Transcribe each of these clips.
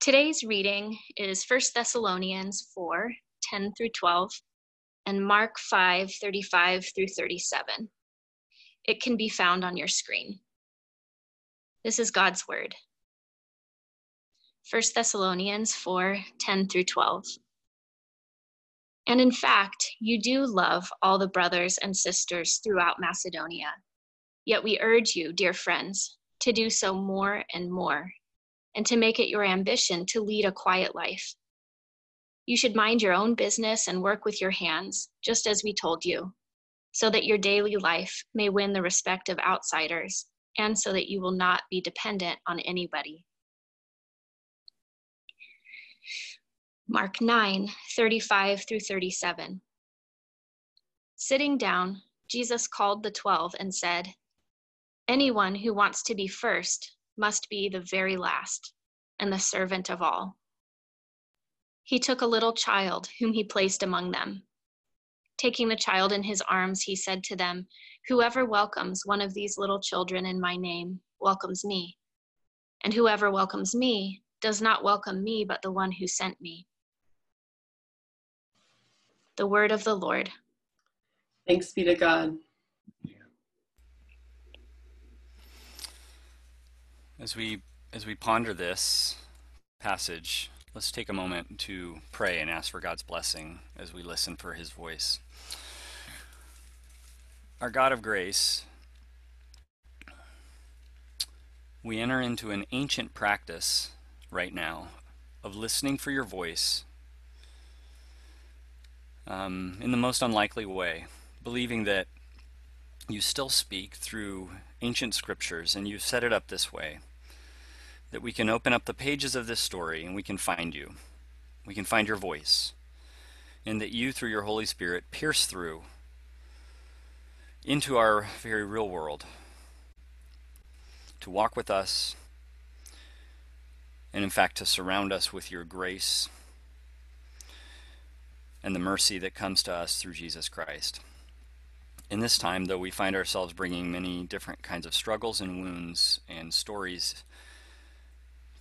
Today's reading is 1 Thessalonians 4 10 through 12 and Mark 5 35 through 37. It can be found on your screen. This is God's word. 1 Thessalonians 4 10 through 12. And in fact, you do love all the brothers and sisters throughout Macedonia. Yet we urge you, dear friends, to do so more and more, and to make it your ambition to lead a quiet life. You should mind your own business and work with your hands, just as we told you, so that your daily life may win the respect of outsiders, and so that you will not be dependent on anybody. Mark 9, 35 through 37. Sitting down, Jesus called the twelve and said, Anyone who wants to be first must be the very last and the servant of all. He took a little child whom he placed among them. Taking the child in his arms, he said to them, Whoever welcomes one of these little children in my name welcomes me. And whoever welcomes me does not welcome me, but the one who sent me. The word of the Lord. Thanks be to God. As we as we ponder this passage, let's take a moment to pray and ask for God's blessing as we listen for his voice. Our God of grace, we enter into an ancient practice right now of listening for your voice um, in the most unlikely way, believing that you still speak through ancient scriptures and you've set it up this way that we can open up the pages of this story and we can find you. We can find your voice. And that you, through your Holy Spirit, pierce through into our very real world to walk with us and, in fact, to surround us with your grace and the mercy that comes to us through Jesus Christ. In this time, though we find ourselves bringing many different kinds of struggles and wounds and stories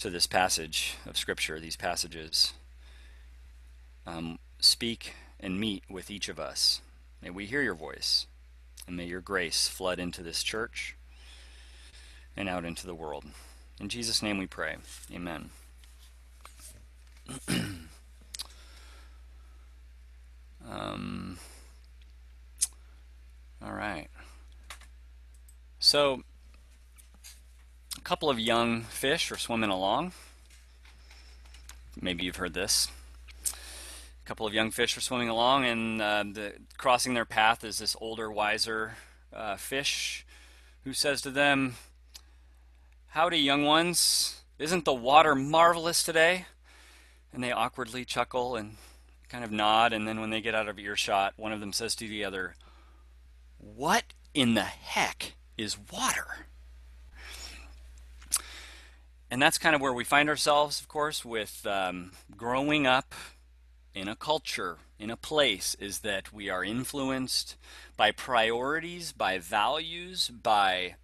to this passage of Scripture, these passages, um, speak and meet with each of us. May we hear your voice, and may your grace flood into this church and out into the world. In Jesus' name we pray. Amen. Um, all right. So, couple of young fish are swimming along. Maybe you've heard this. A couple of young fish are swimming along, and uh, the, crossing their path is this older, wiser uh, fish who says to them, Howdy, young ones. Isn't the water marvelous today? And they awkwardly chuckle and kind of nod, and then when they get out of earshot, one of them says to the other, What in the heck is water? And that's kind of where we find ourselves, of course, with um, growing up in a culture, in a place, is that we are influenced by priorities, by values, by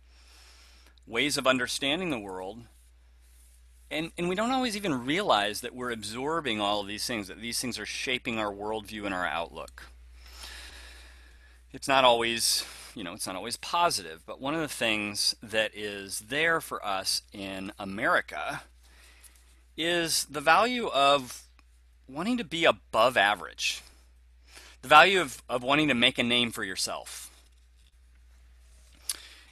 ways of understanding the world and, and we don't always even realize that we're absorbing all of these things, that these things are shaping our worldview and our outlook. It's not always, you know, it's not always positive, but one of the things that is there for us in America is the value of wanting to be above average, the value of, of wanting to make a name for yourself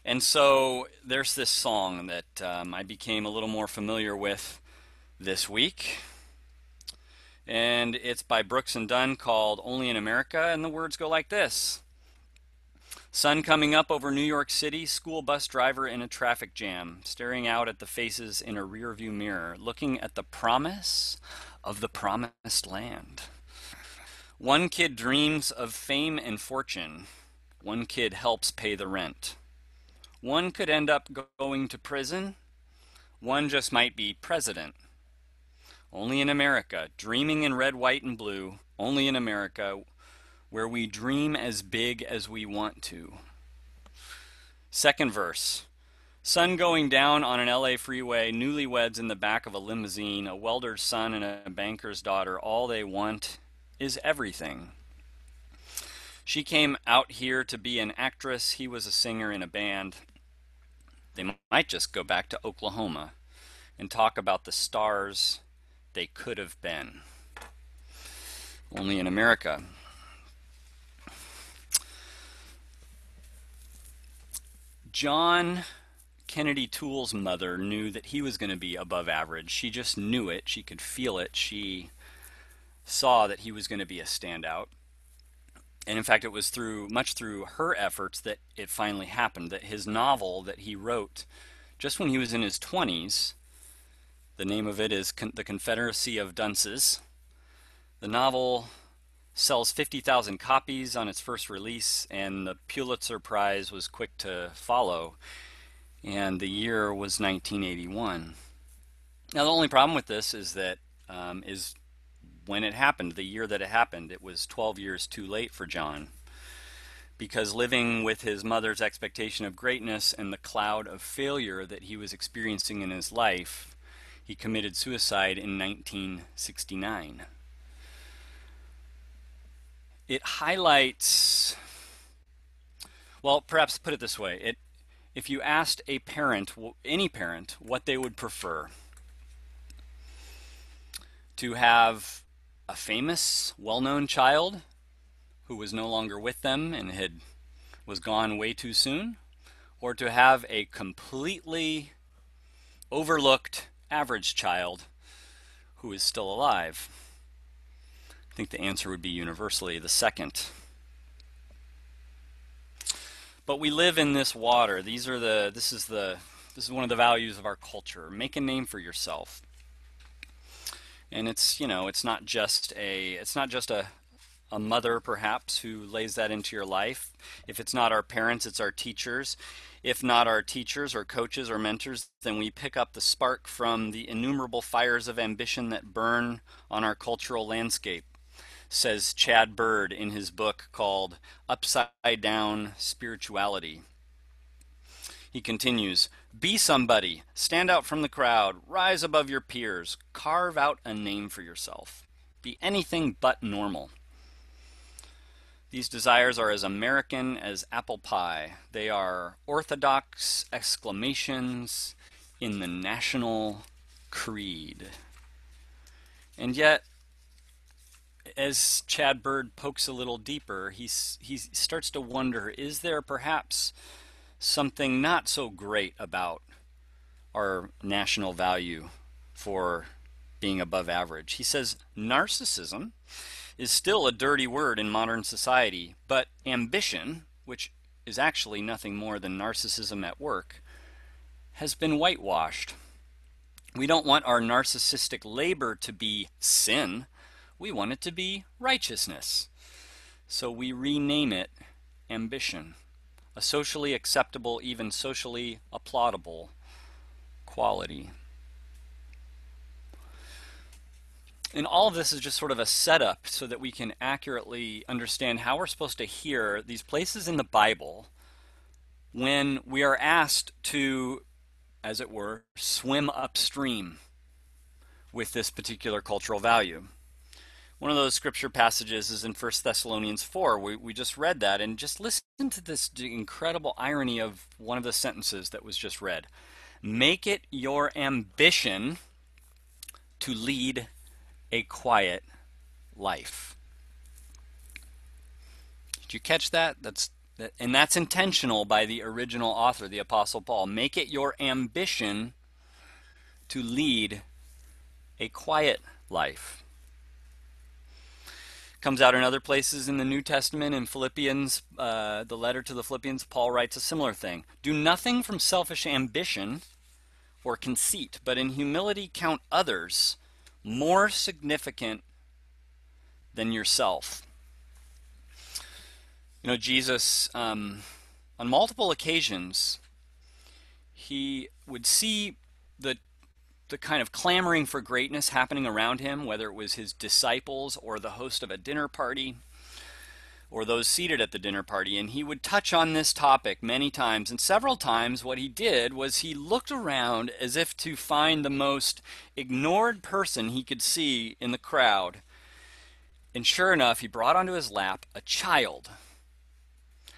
and so there's this song that um, I became a little more familiar with this week. And it's by Brooks and Dunn called Only in America. And the words go like this Sun coming up over New York City, school bus driver in a traffic jam, staring out at the faces in a rearview mirror, looking at the promise of the promised land. One kid dreams of fame and fortune. One kid helps pay the rent. One could end up going to prison. One just might be president. Only in America, dreaming in red, white, and blue. Only in America, where we dream as big as we want to. Second verse Sun going down on an LA freeway, newlyweds in the back of a limousine, a welder's son and a banker's daughter, all they want is everything. She came out here to be an actress, he was a singer in a band. They might just go back to Oklahoma and talk about the stars they could have been. Only in America. John Kennedy Toole's mother knew that he was going to be above average. She just knew it. She could feel it. She saw that he was going to be a standout. And in fact, it was through much through her efforts that it finally happened. That his novel that he wrote just when he was in his 20s, the name of it is Con- The Confederacy of Dunces. The novel sells 50,000 copies on its first release, and the Pulitzer Prize was quick to follow and the year was 1981. Now, the only problem with this is that um, is when it happened, the year that it happened, it was 12 years too late for John. Because living with his mother's expectation of greatness and the cloud of failure that he was experiencing in his life, he committed suicide in 1969. It highlights, well, perhaps put it this way it if you asked a parent, any parent, what they would prefer to have a famous, well known child who was no longer with them and had was gone way too soon, or to have a completely overlooked average child who is still alive? I think the answer would be universally the second. But we live in this water. These are the this is the this is one of the values of our culture. Make a name for yourself. And it's, you know, it's not just a it's not just a a mother perhaps who lays that into your life. If it's not our parents, it's our teachers. If not our teachers or coaches or mentors, then we pick up the spark from the innumerable fires of ambition that burn on our cultural landscape says Chad Bird in his book called Upside Down Spirituality. He continues Be somebody, stand out from the crowd, rise above your peers, carve out a name for yourself. Be anything but normal. These desires are as American as apple pie. They are orthodox exclamations in the national creed. And yet, as Chad Bird pokes a little deeper, he's, he starts to wonder is there perhaps something not so great about our national value for being above average? He says narcissism is still a dirty word in modern society, but ambition, which is actually nothing more than narcissism at work, has been whitewashed. We don't want our narcissistic labor to be sin we want it to be righteousness. So we rename it ambition, a socially acceptable, even socially applaudable quality. And all of this is just sort of a setup so that we can accurately understand how we're supposed to hear these places in the Bible when we are asked to, as it were, swim upstream with this particular cultural value. One of those scripture passages is in 1 Thessalonians 4. We, we just read that, and just listen to this incredible irony of one of the sentences that was just read. Make it your ambition to lead a quiet life. Did you catch that? That's that, and that's intentional by the original author, the Apostle Paul. Make it your ambition to lead a quiet life comes out in other places in the New Testament. In Philippians, uh, the letter to the Philippians, Paul writes a similar thing Do nothing from selfish ambition or conceit, but in humility count others more significant than yourself. You know, Jesus, um, on multiple occasions, he would see the the kind of clamoring for greatness happening around him, whether it was his disciples or the host of a dinner party, or those seated at the dinner party, and he would touch on this topic many times. And several times, what he did was he looked around as if to find the most ignored person he could see in the crowd. And sure enough, he brought onto his lap a child.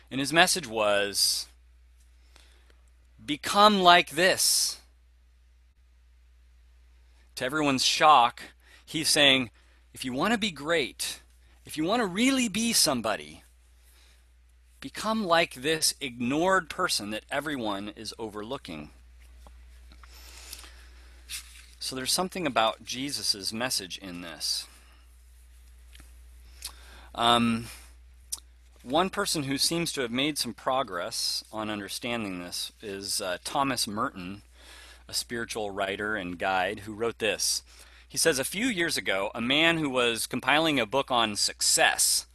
And his message was Become like this. To everyone's shock, he's saying, If you want to be great, if you want to really be somebody, become like this ignored person that everyone is overlooking. So there's something about Jesus' message in this. Um, one person who seems to have made some progress on understanding this is uh, Thomas Merton, a spiritual writer and guide, who wrote this. He says a few years ago, a man who was compiling a book on success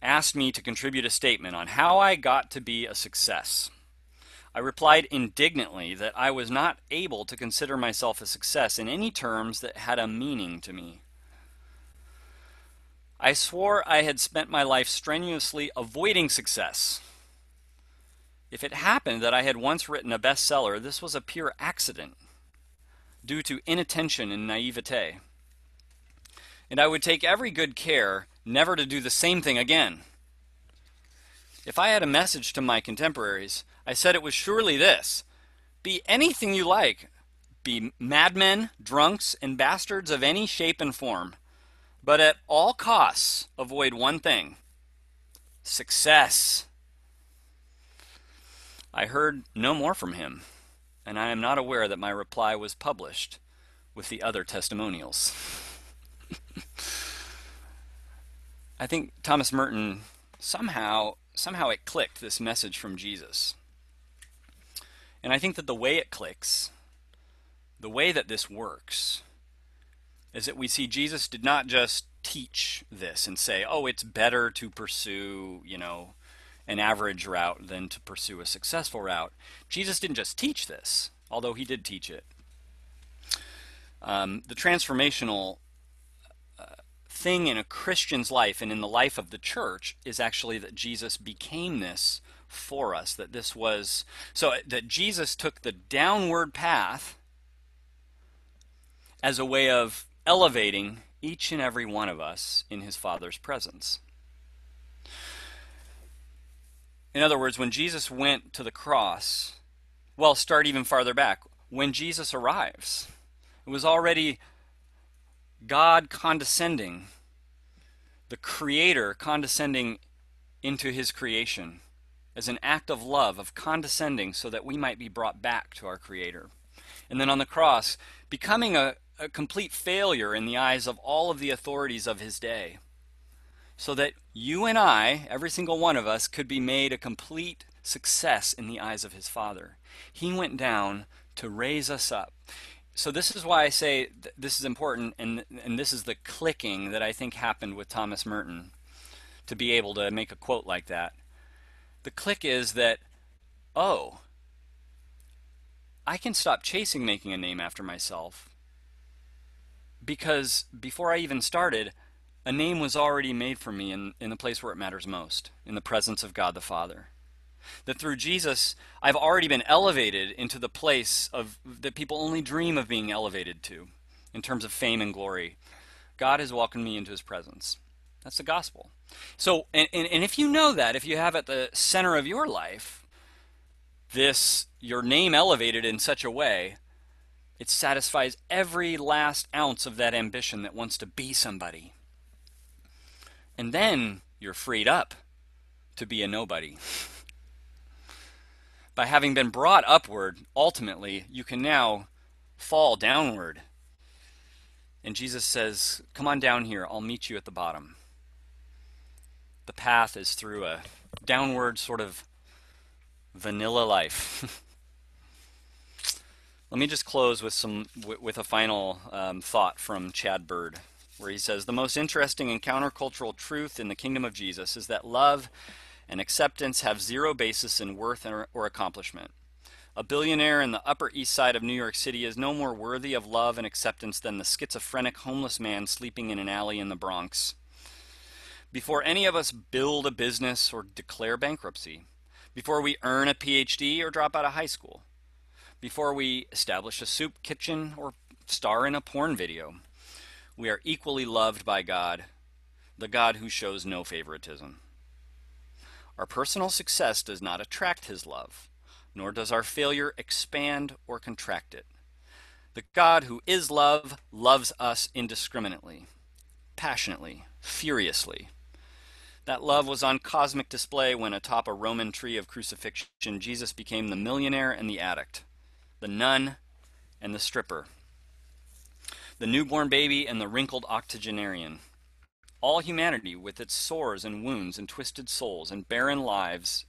asked me to contribute a statement on how I got to be a success. I replied indignantly that I was not able to consider myself a success in any terms that had a meaning to me. I swore I had spent my life strenuously avoiding success. If it happened that I had once written a bestseller, this was a pure accident due to inattention and naivete. And I would take every good care never to do the same thing again. If I had a message to my contemporaries, I said it was surely this Be anything you like, be madmen, drunks, and bastards of any shape and form, but at all costs avoid one thing success. I heard no more from him and I am not aware that my reply was published with the other testimonials. I think Thomas Merton somehow somehow it clicked this message from Jesus. And I think that the way it clicks, the way that this works, is that we see Jesus did not just teach this and say, "Oh, it's better to pursue, you know, an average route than to pursue a successful route. Jesus didn't just teach this, although he did teach it. Um, the transformational uh, thing in a Christian's life and in the life of the church is actually that Jesus became this for us. That this was so that Jesus took the downward path as a way of elevating each and every one of us in his Father's presence. In other words, when Jesus went to the cross, well, start even farther back. When Jesus arrives, it was already God condescending, the Creator condescending into His creation as an act of love, of condescending, so that we might be brought back to our Creator. And then on the cross, becoming a, a complete failure in the eyes of all of the authorities of His day so that you and I, every single one of us, could be made a complete success in the eyes of his Father. He went down to raise us up. So this is why I say th- this is important, and and this is the clicking that I think happened with Thomas Merton to be able to make a quote like that. The click is that, oh, I can stop chasing making a name after myself because before I even started, a name was already made for me in, in the place where it matters most, in the presence of God the Father. That through Jesus, I've already been elevated into the place of that people only dream of being elevated to in terms of fame and glory. God has welcomed me into his presence. That's the gospel. So, and, and, and if you know that, if you have at the center of your life this, your name elevated in such a way, it satisfies every last ounce of that ambition that wants to be somebody and then you're freed up to be a nobody. By having been brought upward, ultimately, you can now fall downward. And Jesus says, Come on down here, I'll meet you at the bottom. The path is through a downward sort of vanilla life. Let me just close with some with a final um, thought from Chad Bird where he says the most interesting and countercultural truth in the kingdom of Jesus is that love and acceptance have zero basis in worth or accomplishment. A billionaire in the Upper East Side of New York City is no more worthy of love and acceptance than the schizophrenic homeless man sleeping in an alley in the Bronx. before any of us build a business or declare bankruptcy, before we earn a PhD or drop out of high school, before we establish a soup kitchen or star in a porn video. We are equally loved by God, the God who shows no favoritism. Our personal success does not attract his love, nor does our failure expand or contract it. The God who is love loves us indiscriminately, passionately, furiously. That love was on cosmic display when atop a Roman tree of crucifixion, Jesus became the millionaire and the addict, the nun and the stripper, the newborn baby and the wrinkled octogenarian. All humanity, with its sores and wounds and twisted souls and barren lives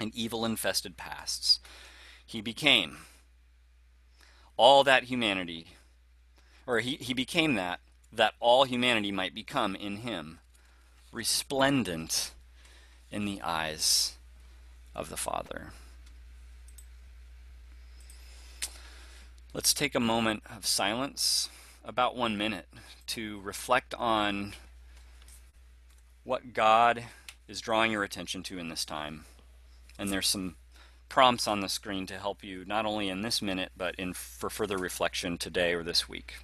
and evil infested pasts. He became all that humanity, or he, he became that, that all humanity might become in him, resplendent in the eyes of the Father. Let's take a moment of silence, about one minute, to reflect on what God is drawing your attention to in this time. And there's some prompts on the screen to help you not only in this minute but in for further reflection today or this week.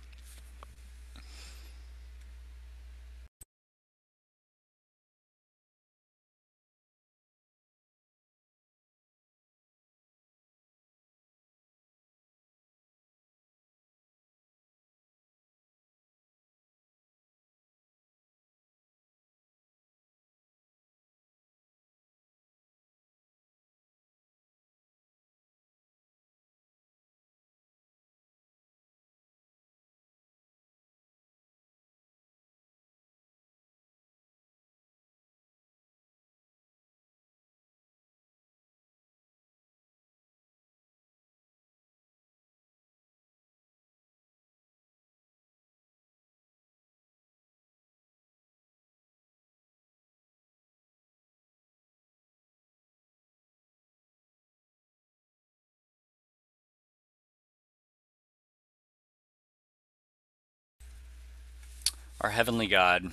Our Heavenly God,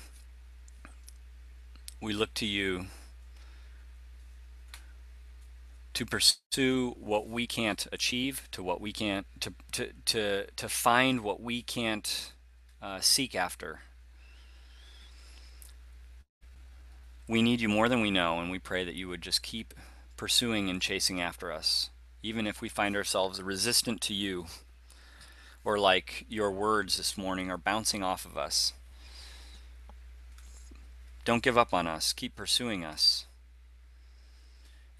we look to you to pursue what we can't achieve, to what we can't, to, to, to, to find what we can't uh, seek after. We need you more than we know, and we pray that you would just keep pursuing and chasing after us, even if we find ourselves resistant to you, or like your words this morning are bouncing off of us. Don't give up on us. Keep pursuing us.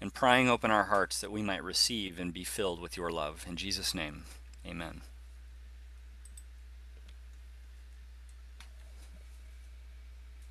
And prying open our hearts that we might receive and be filled with your love. In Jesus' name, amen.